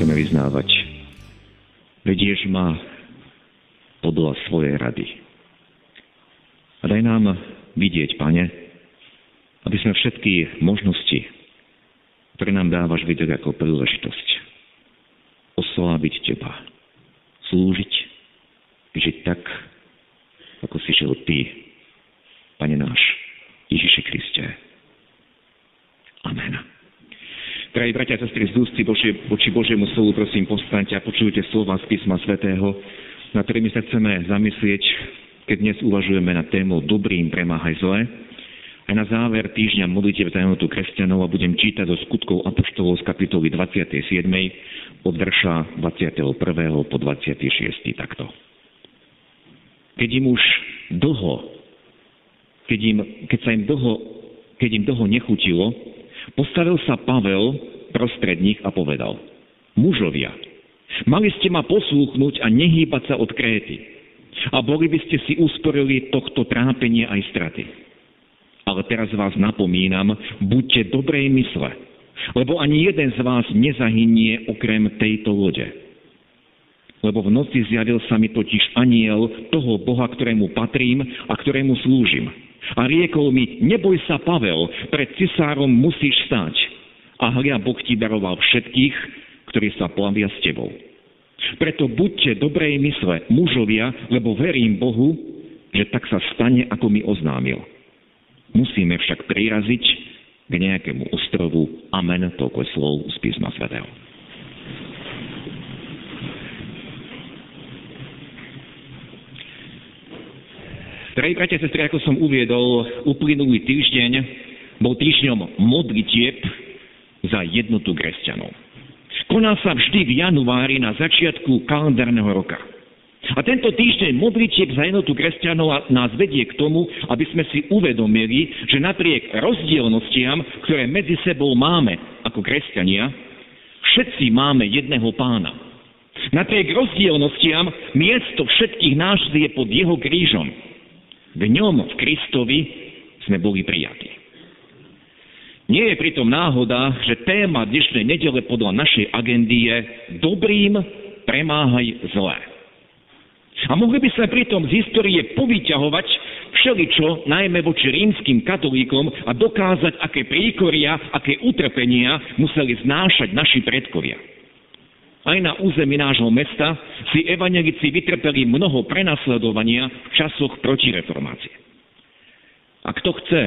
chceme vyznávať. Vedieš ma podľa svojej rady. A daj nám vidieť, Pane, aby sme všetky možnosti, ktoré nám dávaš vidieť ako príležitosť, osláviť Teba, slúžiť, žiť tak, ako si žil Ty, Pane náš, Ježiši Kriste. Amen. Drahí bratia a sestry, z Božie, voči Božiemu slovu, prosím, postaňte a počujte slova z písma svätého, na ktorými sa chceme zamyslieť, keď dnes uvažujeme na tému Dobrým premáhaj zle. Aj na záver týždňa modlitev za jednotu kresťanov a budem čítať zo skutkov Apoštolov z kapitoly 27. od verša 21. po 26. takto. Keď im už dlho, keď, im, keď sa im dlho, keď im dlho nechutilo, Postavil sa Pavel prostred nich a povedal, mužovia, mali ste ma poslúchnuť a nehýbať sa od Kréty. A boli by ste si usporili tohto trápenia aj straty. Ale teraz vás napomínam, buďte dobrej mysle, lebo ani jeden z vás nezahynie okrem tejto lode. Lebo v noci zjavil sa mi totiž aniel toho Boha, ktorému patrím a ktorému slúžim a riekol mi, neboj sa, Pavel, pred cisárom musíš stať. A hlia, Boh ti daroval všetkých, ktorí sa plavia s tebou. Preto buďte dobrej mysle, mužovia, lebo verím Bohu, že tak sa stane, ako mi oznámil. Musíme však priraziť k nejakému ostrovu. Amen, toľko slov z písma svätého. Drahí bratia a sestry, ako som uviedol, uplynulý týždeň bol týždňom modlitieb za jednotu kresťanov. Koná sa vždy v januári na začiatku kalendárneho roka. A tento týždeň modlitieb za jednotu kresťanov nás vedie k tomu, aby sme si uvedomili, že napriek rozdielnostiam, ktoré medzi sebou máme ako kresťania, všetci máme jedného pána. Napriek rozdielnostiam miesto všetkých nás je pod jeho krížom. V ňom, v Kristovi, sme boli prijatí. Nie je pritom náhoda, že téma dnešnej nedele podľa našej agendy je dobrým premáhaj zlé. A mohli by sme pritom z histórie povyťahovať všeličo, najmä voči rímským katolíkom a dokázať, aké príkoria, aké utrpenia museli znášať naši predkovia. Aj na území nášho mesta si evanelici vytrpeli mnoho prenasledovania v časoch protireformácie. A kto chce,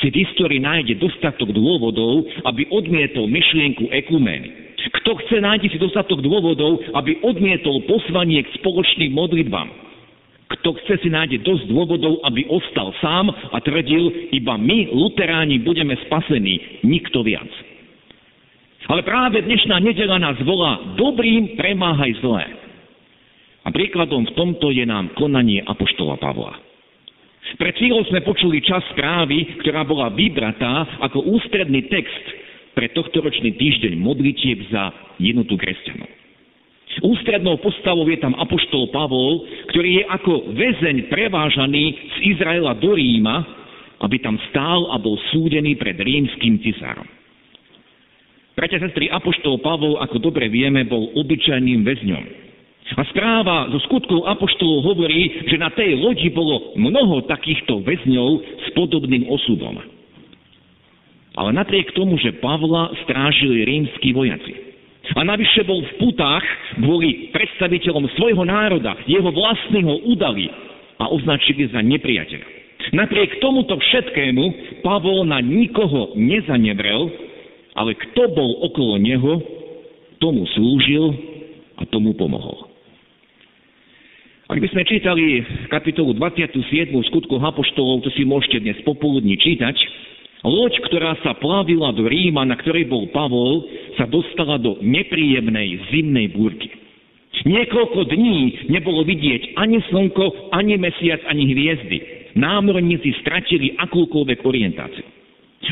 si v histórii nájde dostatok dôvodov, aby odmietol myšlienku ekumény. Kto chce, nájde si dostatok dôvodov, aby odmietol poslanie k spoločným modlitbám. Kto chce, si nájde dosť dôvodov, aby ostal sám a tvrdil, iba my, luteráni, budeme spasení, nikto viac. Ale práve dnešná nedela nás volá dobrým premáhaj zlé. A príkladom v tomto je nám konanie Apoštola Pavla. Pred chvíľou sme počuli čas správy, ktorá bola vybratá ako ústredný text pre tohtoročný týždeň modlitieb za jednotu kresťanov. Ústrednou postavou je tam Apoštol Pavol, ktorý je ako väzeň prevážaný z Izraela do Ríma, aby tam stál a bol súdený pred rímským cisárom. Bratia sestry, Apoštol Pavol, ako dobre vieme, bol obyčajným väzňom. A správa zo skutkov Apoštolov hovorí, že na tej lodi bolo mnoho takýchto väzňov s podobným osudom. Ale napriek tomu, že Pavla strážili rímsky vojaci, a navyše bol v putách kvôli predstaviteľom svojho národa, jeho vlastného udali a označili za nepriateľa. Napriek tomuto všetkému Pavol na nikoho nezanevrel, ale kto bol okolo neho, tomu slúžil a tomu pomohol. Ak by sme čítali kapitolu 27. skutku Apoštolov, to si môžete dnes popoludní čítať, Loď, ktorá sa plavila do Ríma, na ktorej bol Pavol, sa dostala do nepríjemnej zimnej búrky. Niekoľko dní nebolo vidieť ani slnko, ani mesiac, ani hviezdy. Námorníci stratili akúkoľvek orientáciu.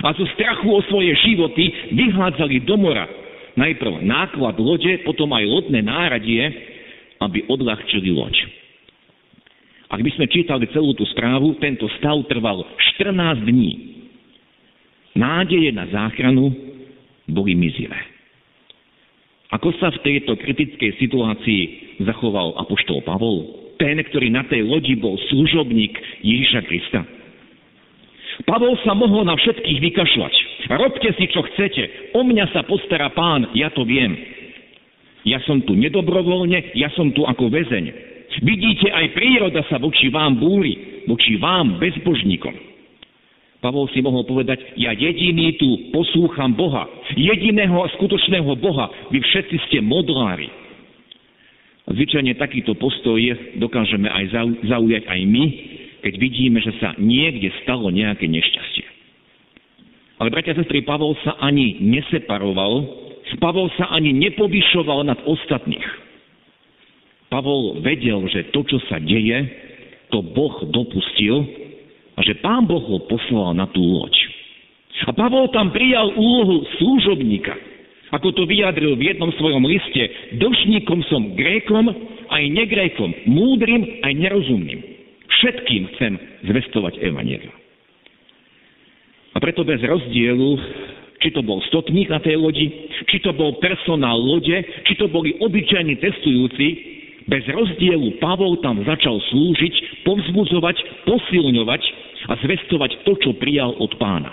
A zo strachu o svoje životy vyhádzali do mora najprv náklad lode, potom aj lodné náradie, aby odľahčili loď. Ak by sme čítali celú tú správu, tento stav trval 14 dní nádeje na záchranu boli mizivé. Ako sa v tejto kritickej situácii zachoval apoštol Pavol? Ten, ktorý na tej lodi bol služobník Ježiša Krista. Pavol sa mohol na všetkých vykašľať. Robte si, čo chcete. O mňa sa postará pán, ja to viem. Ja som tu nedobrovoľne, ja som tu ako väzeň. Vidíte, aj príroda sa voči vám búri, voči vám bezbožníkom. Pavol si mohol povedať, ja jediný tu poslúcham Boha, jediného a skutočného Boha, vy všetci ste modlári. Zvyčajne takýto postoj dokážeme aj zaujať aj my, keď vidíme, že sa niekde stalo nejaké nešťastie. Ale bratia a sestry, Pavol sa ani neseparoval, Pavol sa ani nepovyšoval nad ostatných. Pavol vedel, že to, čo sa deje, to Boh dopustil a že pán Boh ho poslal na tú loď. A Pavol tam prijal úlohu služobníka. Ako to vyjadril v jednom svojom liste, došníkom som Grékom aj negrékom, múdrym aj nerozumným. Všetkým chcem zvestovať Evangelium. A preto bez rozdielu, či to bol stotník na tej lodi, či to bol personál lode, či to boli obyčajní testujúci, bez rozdielu Pavol tam začal slúžiť, povzbudzovať, posilňovať a zvestovať to, čo prijal od pána.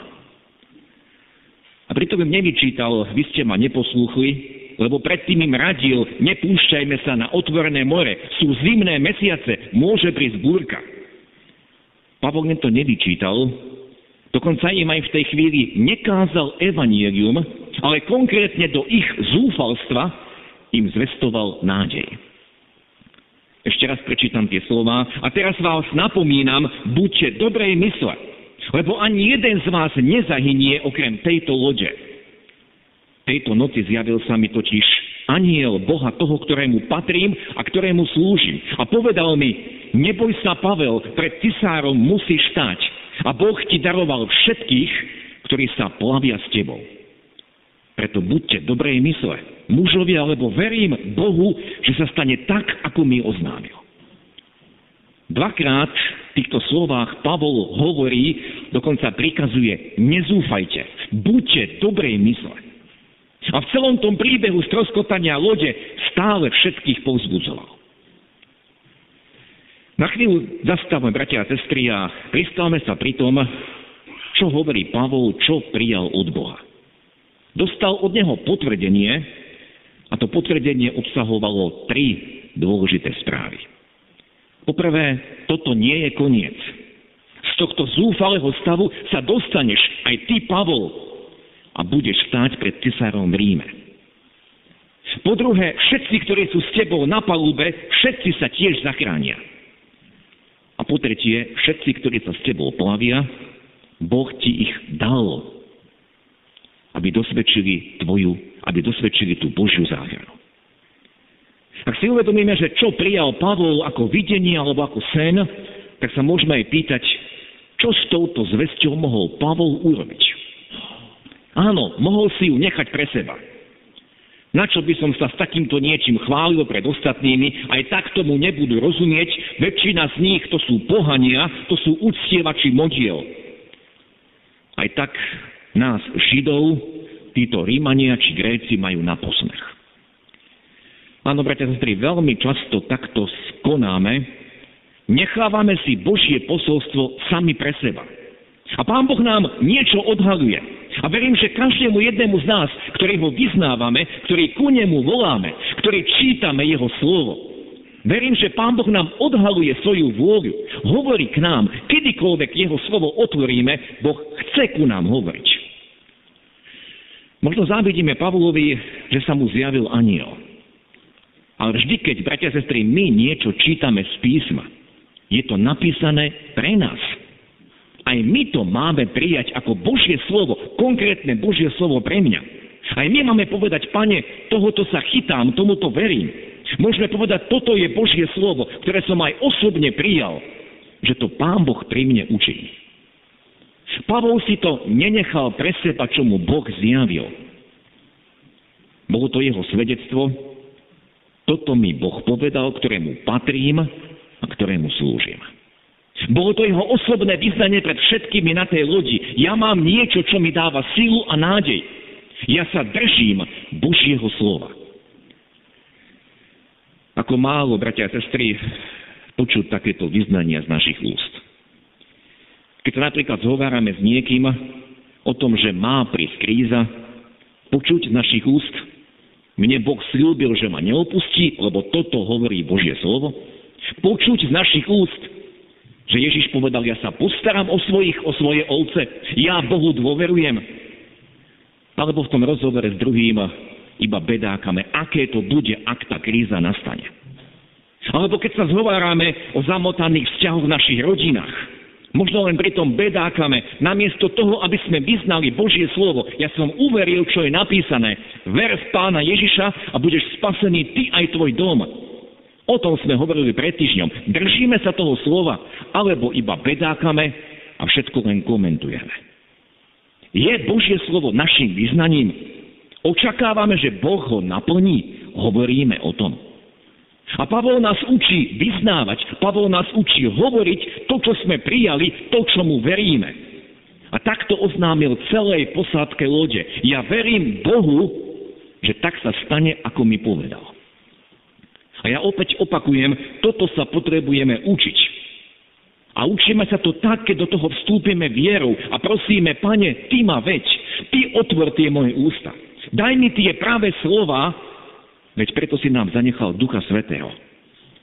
A pritom im nevyčítal, vy ste ma neposlúchli, lebo predtým im radil, nepúšťajme sa na otvorené more, sú zimné mesiace, môže prísť búrka. Pavol to nevyčítal, dokonca im aj v tej chvíli nekázal evanielium, ale konkrétne do ich zúfalstva im zvestoval nádej. Ešte raz prečítam tie slova. A teraz vás napomínam, buďte dobrej mysle, lebo ani jeden z vás nezahynie okrem tejto lode. Tejto noci zjavil sa mi totiž aniel Boha toho, ktorému patrím a ktorému slúžim. A povedal mi, neboj sa, Pavel, pred cisárom musíš stať. A Boh ti daroval všetkých, ktorí sa plavia s tebou. Preto buďte dobrej mysle, mužovia, lebo verím Bohu, že sa stane tak, ako mi oznámil. Dvakrát v týchto slovách Pavol hovorí, dokonca prikazuje, nezúfajte, buďte dobrej mysle. A v celom tom príbehu stroskotania lode stále všetkých povzbudzoval. Na chvíľu zastavme, bratia a sestry, a pristávame sa pri tom, čo hovorí Pavol, čo prijal od Boha. Dostal od neho potvrdenie a to potvrdenie obsahovalo tri dôležité správy. Poprvé, toto nie je koniec. Z tohto zúfalého stavu sa dostaneš aj ty, Pavol, a budeš stáť pred cisárom v Ríme. Po druhé, všetci, ktorí sú s tebou na palube, všetci sa tiež zachránia. A po tretie, všetci, ktorí sa s tebou plavia, Boh ti ich dal aby dosvedčili tvoju, aby dosvedčili tú Božiu záchranu. Ak si uvedomíme, že čo prijal Pavol ako videnie alebo ako sen, tak sa môžeme aj pýtať, čo s touto zvesťou mohol Pavol urobiť. Áno, mohol si ju nechať pre seba. Na čo by som sa s takýmto niečím chválil pred ostatnými, aj tak tomu nebudú rozumieť, väčšina z nich to sú pohania, to sú uctievači modiel. Aj tak nás Židov títo Rímania či Gréci majú na posmech. Áno, bratia sestry, veľmi často takto konáme, nechávame si Božie posolstvo sami pre seba. A Pán Boh nám niečo odhaluje. A verím, že každému jednému z nás, ktorý ho vyznávame, ktorý ku nemu voláme, ktorý čítame jeho slovo, Verím, že Pán Boh nám odhaluje svoju vôľu, hovorí k nám, kedykoľvek jeho slovo otvoríme, Boh chce ku nám hovoriť. Možno závidíme Pavlovi, že sa mu zjavil aniel. Ale vždy, keď, bratia a sestry, my niečo čítame z písma, je to napísané pre nás. Aj my to máme prijať ako Božie slovo, konkrétne Božie slovo pre mňa. Aj my máme povedať, pane, tohoto sa chytám, tomuto verím. Môžeme povedať, toto je Božie slovo, ktoré som aj osobne prijal, že to Pán Boh pri mne učí. Pavol si to nenechal pre seba, čo mu Boh zjavil. Bolo to jeho svedectvo, toto mi Boh povedal, ktorému patrím a ktorému slúžim. Bolo to jeho osobné vyznanie pred všetkými na tej lodi. Ja mám niečo, čo mi dáva silu a nádej. Ja sa držím Božieho slova. Ako málo, bratia a sestry, počuť takéto vyznania z našich úst. Keď sa napríklad zhovárame s niekým o tom, že má prísť kríza, počuť z našich úst, mne Boh slúbil, že ma neopustí, lebo toto hovorí Božie slovo, počuť z našich úst, že Ježiš povedal, ja sa postaram o svojich, o svoje ovce, ja Bohu dôverujem. Alebo v tom rozhovore s druhým iba bedákame, aké to bude, ak tá kríza nastane. Alebo keď sa zhovárame o zamotaných vzťahoch v našich rodinách, Možno len pri tom bedákame, namiesto toho, aby sme vyznali Božie slovo. Ja som uveril, čo je napísané. Ver v pána Ježiša a budeš spasený ty aj tvoj dom. O tom sme hovorili pred týždňom. Držíme sa toho slova, alebo iba bedákame a všetko len komentujeme. Je Božie slovo našim vyznaním? Očakávame, že Boh ho naplní? Hovoríme o tom. A Pavol nás učí vyznávať, Pavol nás učí hovoriť to, čo sme prijali, to, čo mu veríme. A takto oznámil celej posádke lode. Ja verím Bohu, že tak sa stane, ako mi povedal. A ja opäť opakujem, toto sa potrebujeme učiť. A učíme sa to tak, keď do toho vstúpime vierou a prosíme, pane, ty ma veď, ty otvor tie moje ústa. Daj mi tie práve slova, Veď preto si nám zanechal Ducha Svetého,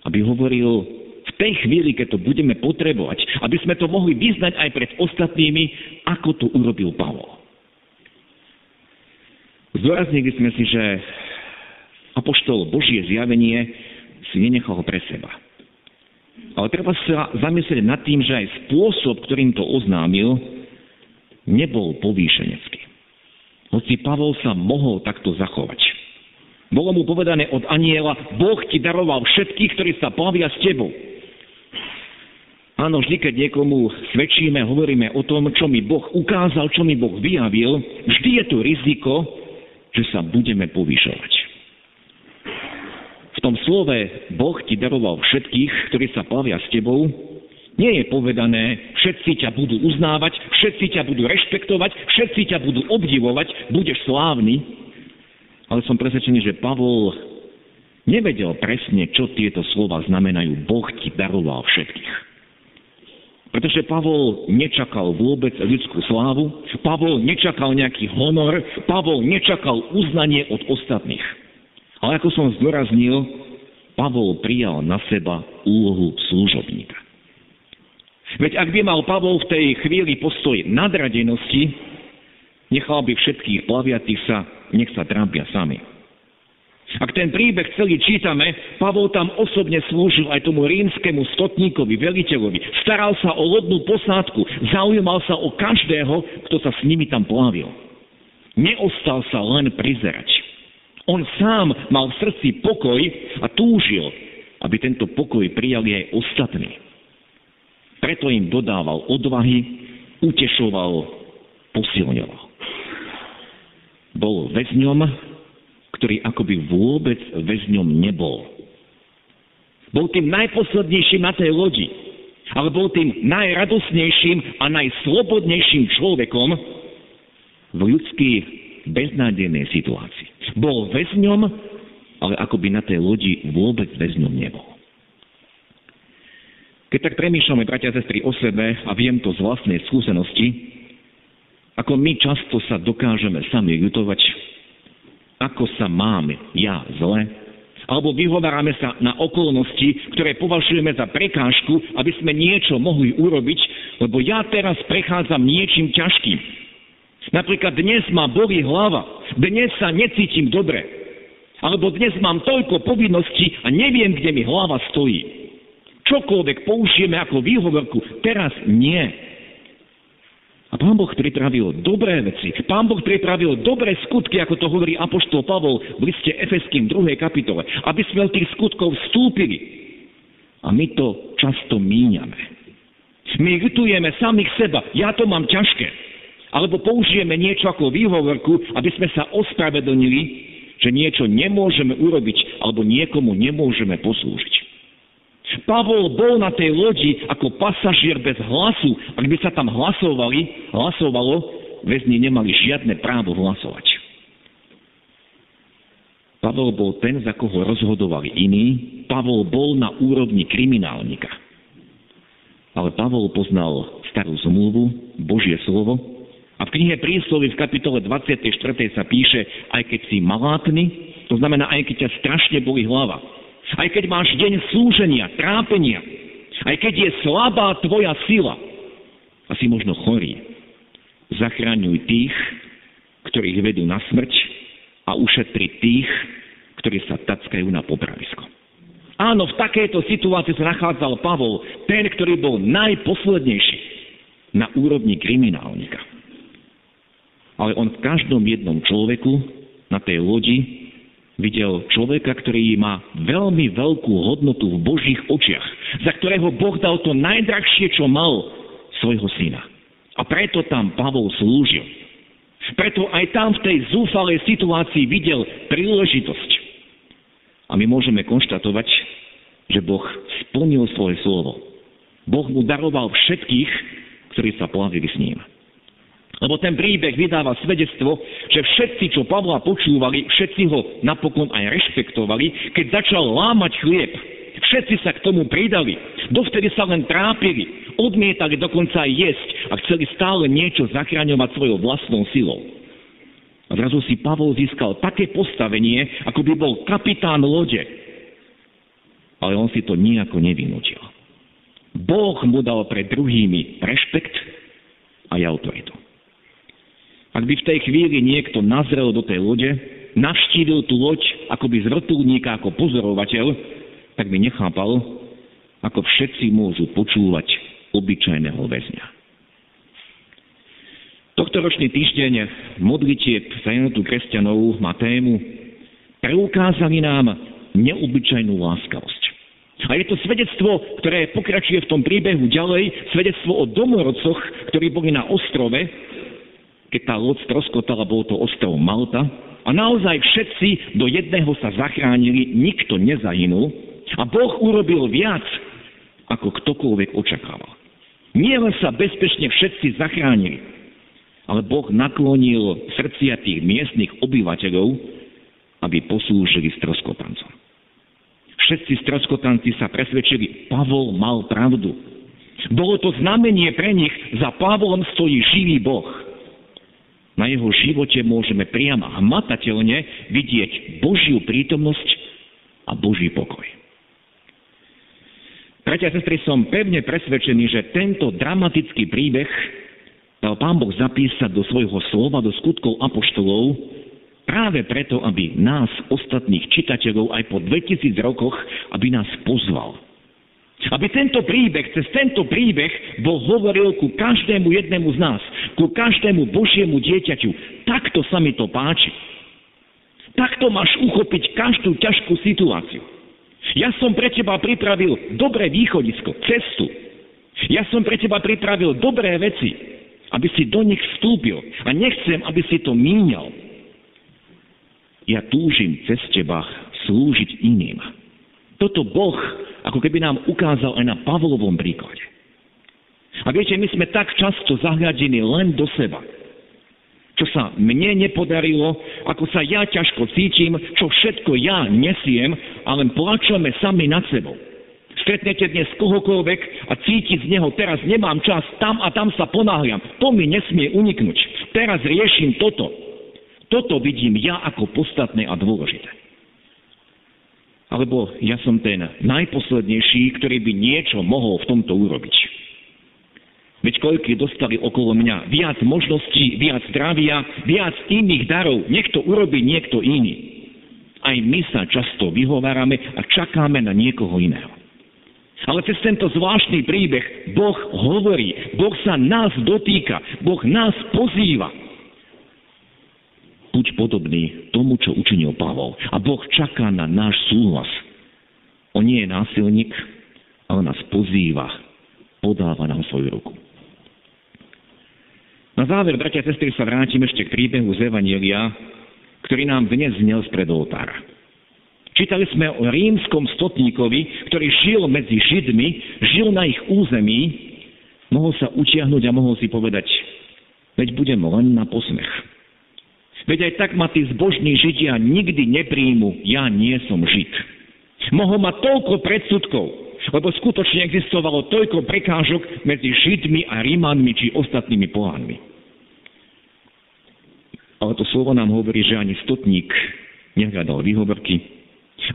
aby hovoril v tej chvíli, keď to budeme potrebovať, aby sme to mohli vyznať aj pred ostatnými, ako to urobil Pavol. Zdôraznili sme si, že apoštol Božie zjavenie si nenechal pre seba. Ale treba sa zamyslieť nad tým, že aj spôsob, ktorým to oznámil, nebol povýšenecký. Hoci Pavol sa mohol takto zachovať. Bolo mu povedané od aniela, Boh ti daroval všetkých, ktorí sa plavia s tebou. Áno, vždy, keď niekomu svedčíme, hovoríme o tom, čo mi Boh ukázal, čo mi Boh vyjavil, vždy je tu riziko, že sa budeme povyšovať. V tom slove Boh ti daroval všetkých, ktorí sa plavia s tebou, nie je povedané, všetci ťa budú uznávať, všetci ťa budú rešpektovať, všetci ťa budú obdivovať, budeš slávny, ale som presvedčený, že Pavol nevedel presne, čo tieto slova znamenajú. Boh ti daroval všetkých. Pretože Pavol nečakal vôbec ľudskú slávu, Pavol nečakal nejaký honor, Pavol nečakal uznanie od ostatných. Ale ako som zdôraznil, Pavol prijal na seba úlohu služobníka. Veď ak by mal Pavol v tej chvíli postoj nadradenosti, nechal by všetkých plaviacich sa nech sa trápia sami. Ak ten príbeh celý čítame, Pavol tam osobne slúžil aj tomu rímskému stotníkovi, veliteľovi. Staral sa o lodnú posádku, zaujímal sa o každého, kto sa s nimi tam plavil. Neostal sa len prizerať. On sám mal v srdci pokoj a túžil, aby tento pokoj prijali aj ostatní. Preto im dodával odvahy, utešoval, posilňoval bol väzňom, ktorý akoby vôbec väzňom nebol. Bol tým najposlednejším na tej lodi, ale bol tým najradosnejším a najslobodnejším človekom v ľudskej beznádejnej situácii. Bol väzňom, ale akoby na tej lodi vôbec väzňom nebol. Keď tak premýšľame, bratia a sestry, o sebe a viem to z vlastnej skúsenosti, ako my často sa dokážeme sami ľutovať, ako sa máme ja zle, alebo vyhovárame sa na okolnosti, ktoré považujeme za prekážku, aby sme niečo mohli urobiť, lebo ja teraz prechádzam niečím ťažkým. Napríklad dnes ma boli hlava, dnes sa necítim dobre, alebo dnes mám toľko povinností a neviem, kde mi hlava stojí. Čokoľvek použijeme ako výhovorku, teraz nie. Pán Boh pripravil dobré veci. Pán Boh pripravil dobré skutky, ako to hovorí Apoštol Pavol v liste Efeským 2. kapitole, aby sme od tých skutkov vstúpili. A my to často míňame. My vytujeme samých seba. Ja to mám ťažké. Alebo použijeme niečo ako výhovorku, aby sme sa ospravedlnili, že niečo nemôžeme urobiť alebo niekomu nemôžeme poslúžiť. Pavol bol na tej lodi ako pasažier bez hlasu. Ak by sa tam hlasovali, hlasovalo, väzni nemali žiadne právo hlasovať. Pavol bol ten, za koho rozhodovali iní. Pavol bol na úrovni kriminálnika. Ale Pavol poznal starú zmluvu, Božie slovo. A v knihe Príslovy v kapitole 24. sa píše, aj keď si malátny, to znamená, aj keď ťa strašne boli hlava, aj keď máš deň slúženia, trápenia, aj keď je slabá tvoja sila a si možno chorý, zachráňuj tých, ktorých vedú na smrť a ušetri tých, ktorí sa tackajú na popravisko. Áno, v takejto situácii sa nachádzal Pavol, ten, ktorý bol najposlednejší na úrovni kriminálnika. Ale on v každom jednom človeku na tej lodi videl človeka, ktorý má veľmi veľkú hodnotu v Božích očiach, za ktorého Boh dal to najdrahšie, čo mal, svojho syna. A preto tam Pavol slúžil. Preto aj tam v tej zúfalej situácii videl príležitosť. A my môžeme konštatovať, že Boh splnil svoje slovo. Boh mu daroval všetkých, ktorí sa plavili s ním. Lebo ten príbeh vydáva svedectvo, že všetci, čo Pavla počúvali, všetci ho napokon aj rešpektovali, keď začal lámať chlieb. Všetci sa k tomu pridali. Dovtedy sa len trápili, odmietali dokonca aj jesť a chceli stále niečo zachraňovať svojou vlastnou silou. A zrazu si Pavol získal také postavenie, ako by bol kapitán lode. Ale on si to nejako nevynútil. Boh mu dal pred druhými rešpekt a autoritu. Ak by v tej chvíli niekto nazrel do tej lode, navštívil tú loď akoby z vrtulníka ako pozorovateľ, tak by nechápal, ako všetci môžu počúvať obyčajného väzňa. Tohto ročný týždeň modlitieb za jednotu kresťanov má tému Preukázali nám neobyčajnú láskavosť. A je to svedectvo, ktoré pokračuje v tom príbehu ďalej, svedectvo o domorodcoch, ktorí boli na ostrove keď tá loď stroskotala, bol to ostrov Malta. A naozaj všetci do jedného sa zachránili, nikto nezahynul. A Boh urobil viac, ako ktokoľvek očakával. Nie len sa bezpečne všetci zachránili, ale Boh naklonil srdcia tých miestnych obyvateľov, aby poslúžili stroskotancom. Všetci stroskotanci sa presvedčili, Pavol mal pravdu. Bolo to znamenie pre nich, za Pavlom stojí živý Boh na jeho živote môžeme priam a hmatateľne vidieť Božiu prítomnosť a Boží pokoj. Bratia a sestry, som pevne presvedčený, že tento dramatický príbeh dal Pán Boh zapísať do svojho slova, do skutkov apoštolov, práve preto, aby nás, ostatných čitateľov, aj po 2000 rokoch, aby nás pozval – aby tento príbeh, cez tento príbeh Boh hovoril ku každému jednému z nás, ku každému Božiemu dieťaťu. Takto sa mi to páči. Takto máš uchopiť každú ťažkú situáciu. Ja som pre teba pripravil dobré východisko, cestu. Ja som pre teba pripravil dobré veci, aby si do nich vstúpil. A nechcem, aby si to míňal. Ja túžim cez teba slúžiť iným. Toto Boh ako keby nám ukázal aj na Pavlovom príklade. A viete, my sme tak často zahľadení len do seba. Čo sa mne nepodarilo, ako sa ja ťažko cítim, čo všetko ja nesiem a len plačeme sami nad sebou. Stretnete dnes kohokoľvek a cítiť z neho, teraz nemám čas, tam a tam sa ponáhľam. To mi nesmie uniknúť. Teraz riešim toto. Toto vidím ja ako podstatné a dôležité. Alebo ja som ten najposlednejší, ktorý by niečo mohol v tomto urobiť. Veď koľky dostali okolo mňa viac možností, viac zdravia, viac iných darov. Niekto urobí niekto iný. Aj my sa často vyhovárame a čakáme na niekoho iného. Ale cez tento zvláštny príbeh Boh hovorí, Boh sa nás dotýka, Boh nás pozýva. Buď podobný tomu, čo učinil Pavol. A Boh čaká na náš súhlas. On nie je násilník, ale nás pozýva, podáva nám svoju ruku. Na záver, bratia a sestry, sa vrátim ešte k príbehu z Evanielia, ktorý nám dnes znel spred oltára. Čítali sme o rímskom stotníkovi, ktorý žil medzi Židmi, žil na ich území, mohol sa utiahnuť a mohol si povedať, veď budem len na posmech. Veď aj tak ma tí zbožní Židia nikdy nepríjmu, ja nie som Žid. Mohol mať toľko predsudkov, lebo skutočne existovalo toľko prekážok medzi Židmi a Rímanmi či ostatnými pohánmi. Ale to slovo nám hovorí, že ani stotník nehľadal výhovorky,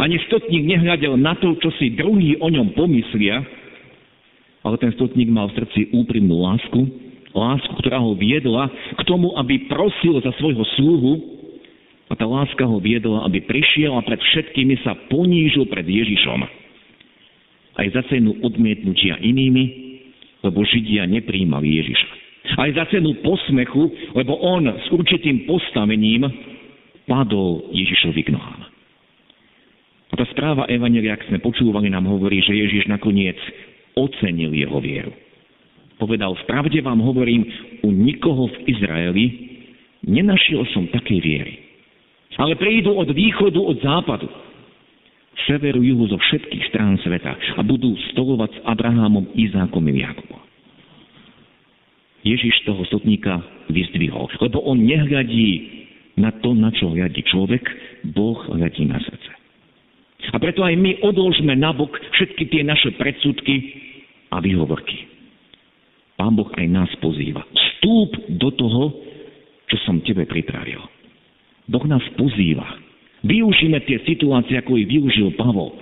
ani stotník nehľadal na to, čo si druhý o ňom pomyslia, ale ten stotník mal v srdci úprimnú lásku, lásku, ktorá ho viedla k tomu, aby prosil za svojho sluhu a tá láska ho viedla, aby prišiel a pred všetkými sa ponížil pred Ježišom. Aj za cenu odmietnutia inými, lebo Židia nepríjmali Ježiša aj za cenu posmechu, lebo on s určitým postavením padol Ježišovi k nohám. A tá správa Evangelia, ak sme počúvali, nám hovorí, že Ježiš nakoniec ocenil jeho vieru. Povedal, v pravde vám hovorím, u nikoho v Izraeli nenašiel som takej viery. Ale prídu od východu, od západu, severu, juhu, zo všetkých strán sveta a budú stolovať s Abrahamom, Izákom a Jakubom. Ježiš toho sotníka vyzdvihol. Lebo on nehľadí na to, na čo hľadí človek, Boh hľadí na srdce. A preto aj my odložme nabok všetky tie naše predsudky a výhovorky. Pán Boh aj nás pozýva. Vstúp do toho, čo som tebe pripravil. Boh nás pozýva. Využíme tie situácie, ako ich využil Pavol.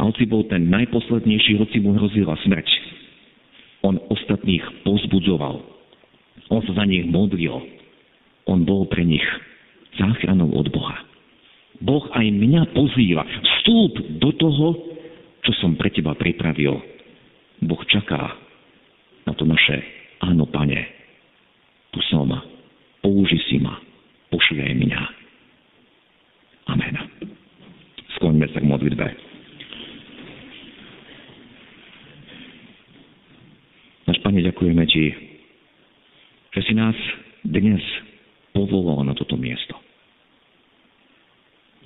A hoci bol ten najposlednejší, hoci mu hrozila smrť, on ostatných pozbudzoval. On sa za nich modlil. On bol pre nich záchranou od Boha. Boh aj mňa pozýva. Vstúp do toho, čo som pre teba pripravil. Boh čaká na to naše áno, pane. Tu som. Použi si ma. Pošli aj mňa. Amen. Skloňme sa k modlitbe. Pane, ďakujeme Ti, že si nás dnes povolal na toto miesto.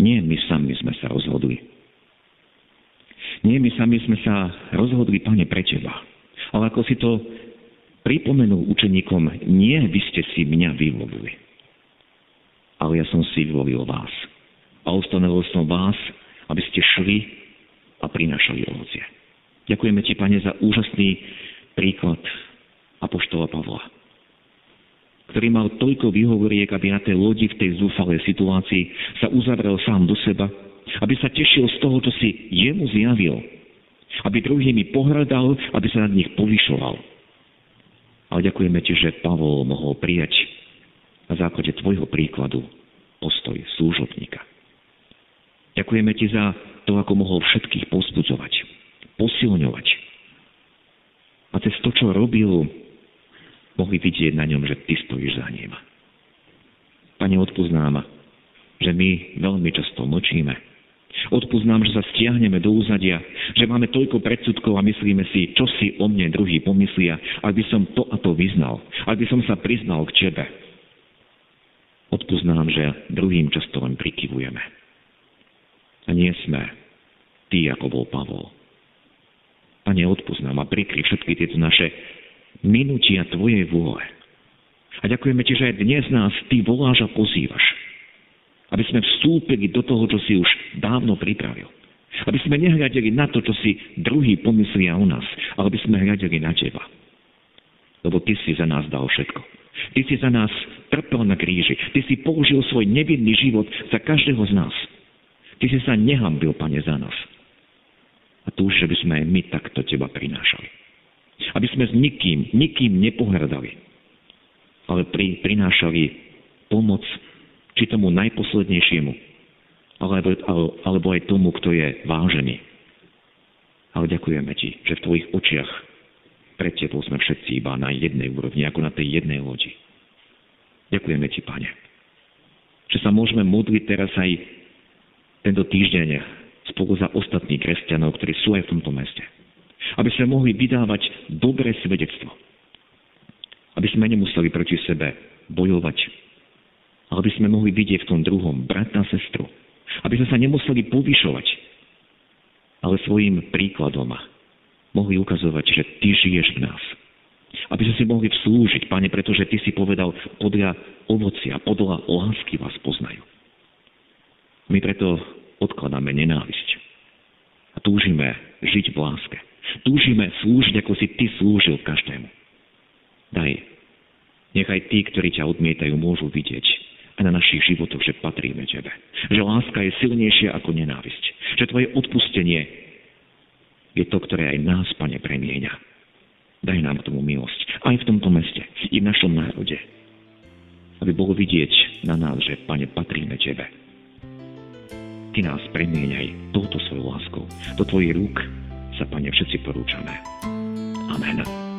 Nie my sami sme sa rozhodli. Nie my sami sme sa rozhodli, Pane, pre Teba. Ale ako si to pripomenul učeníkom, nie vy ste si mňa vyvolili. Ale ja som si vyvolil vás. A ustanovil som vás, aby ste šli a prinašali ovocie. Ďakujeme Ti, Pane, za úžasný príklad Apoštola Pavla, ktorý mal toľko výhovoriek, aby na tej lodi v tej zúfalej situácii sa uzavrel sám do seba, aby sa tešil z toho, čo si jemu zjavil, aby druhými pohľadal, aby sa nad nich povyšoval. Ale ďakujeme ti, že Pavol mohol prijať na základe tvojho príkladu postoj služobníka. Ďakujeme ti za to, ako mohol všetkých pozbudzovať, posilňovať, a cez to, čo robil, mohli vidieť na ňom, že ty stojíš za ním. Pane, odpoznám, že my veľmi často mlčíme. Odpoznám, že sa stiahneme do úzadia, že máme toľko predsudkov a myslíme si, čo si o mne druhý pomyslia, ak by som to a to vyznal, ak by som sa priznal k tebe. Odpoznám, že druhým často len prikyvujeme. A nie sme tí, ako bol Pavol. Pane, odpoznám a prikry všetky tieto naše minutia Tvojej vôle. A ďakujeme Ti, že aj dnes nás Ty voláš a pozývaš. Aby sme vstúpili do toho, čo si už dávno pripravil. Aby sme nehľadeli na to, čo si druhý pomyslia o nás, ale aby sme hľadeli na Teba. Lebo Ty si za nás dal všetko. Ty si za nás trpel na kríži. Ty si použil svoj nevinný život za každého z nás. Ty si sa nehambil, Pane, za nás. A tu už, by sme aj my takto teba prinášali. Aby sme s nikým, nikým nepohrdali, ale pri, prinášali pomoc či tomu najposlednejšiemu, alebo, alebo aj tomu, kto je vážený. Ale ďakujeme Ti, že v Tvojich očiach pred Tebou sme všetci iba na jednej úrovni, ako na tej jednej lodi. Ďakujeme Ti, Pane, že sa môžeme modliť teraz aj tento týždeň spolu za ostatných kresťanov, ktorí sú aj v tomto meste. Aby sme mohli vydávať dobré svedectvo. Aby sme nemuseli proti sebe bojovať, aby sme mohli vidieť v tom druhom brata a sestru. Aby sme sa nemuseli povyšovať, ale svojim príkladom mohli ukazovať, že Ty žiješ v nás. Aby sme si mohli vslúžiť, Pane, pretože Ty si povedal, podľa ovocia, podľa lásky vás poznajú. My preto odkladáme nenávisť. A túžime žiť v láske. Túžime slúžiť, ako si Ty slúžil každému. Daj, nechaj tí, ktorí ťa odmietajú, môžu vidieť a na našich životoch, že patríme Tebe. Že láska je silnejšia ako nenávisť. Že Tvoje odpustenie je to, ktoré aj nás, Pane, premieňa. Daj nám k tomu milosť. Aj v tomto meste, i v našom národe. Aby bolo vidieť na nás, že, Pane, patríme Tebe. Ty nás premieňaj touto svojou láskou. Do Tvojich rúk sa, Pane, všetci porúčame. Amen.